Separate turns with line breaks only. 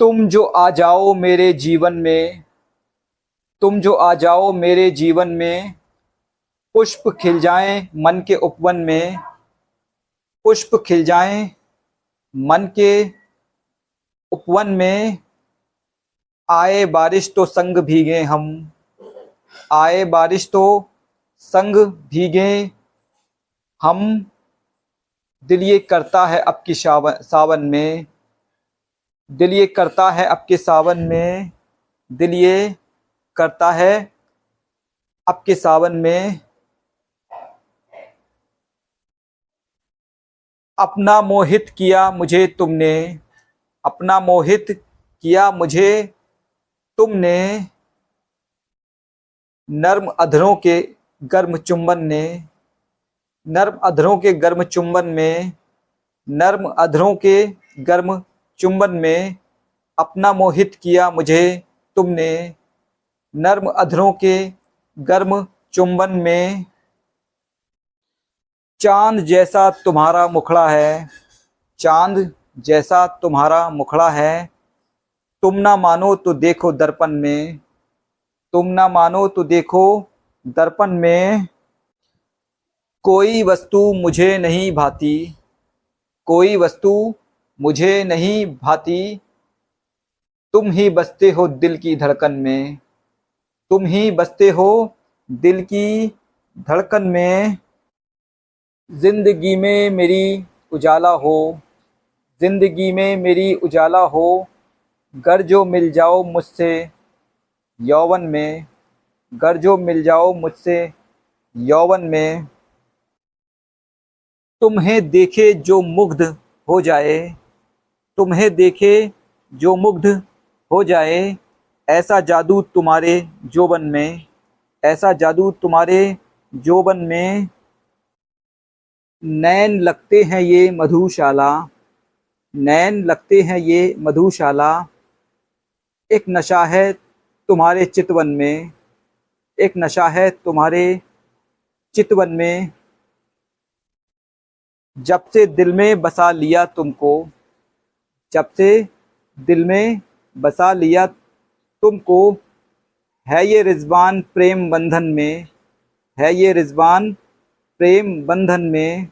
तुम जो आ जाओ मेरे जीवन में, तुम जो आ जाओ मेरे जीवन में, पुष्प खिल जाएँ मन के उपवन में, पुष्प खिल जाएँ मन के उपवन में। आए बारिश तो संग भीगे हम, आए बारिश तो संग भीगे हम। दिल ये करता है अब की सावन सावन में दिल ये करता है अब के सावन में, दिल ये करता है अब के सावन में। अपना मोहित किया मुझे तुमने, अपना मोहित किया मुझे तुमने। नर्म अधरों के गर्म चुंबन ने, नर्म अधरों के गर्म चुंबन में, नर्म अधरों के गर्म चुंबन में अपना मोहित किया मुझे, तुमने नर्म अधरों के गर्म चुंबन में चाँद जैसा तुम्हारा मुखड़ा है, चाँद जैसा तुम्हारा मुखड़ा है। तुम ना मानो तो देखो दर्पण में, तुम ना मानो तो देखो दर्पण में। कोई वस्तु मुझे नहीं भाती, कोई वस्तु मुझे नहीं भाती। तुम ही बसते हो दिल की धड़कन में। तुम ही बसते हो दिल की धड़कन में। ज़िंदगी में मेरी उजाला हो। ज़िंदगी में मेरी उजाला हो। घर जो मिल जाओ मुझसे यौवन में। घर जो मिल जाओ मुझसे यौवन में। तुम्हें देखे जो मुग्ध हो जाए। तुम्हें देखे जो मुग्ध हो जाए, ऐसा जादू तुम्हारे जोबन में, ऐसा जादू तुम्हारे जोबन में। नैन लगते हैं ये मधुशाला, नैन लगते हैं ये मधुशाला। एक नशा है तुम्हारे चितवन में, एक नशा है तुम्हारे चितवन में। जब से दिल में बसा लिया तुमको जब से दिल में बसा लिया तुमको, है ये रिजवान प्रेम बंधन में, है ये रिजवान प्रेम बंधन में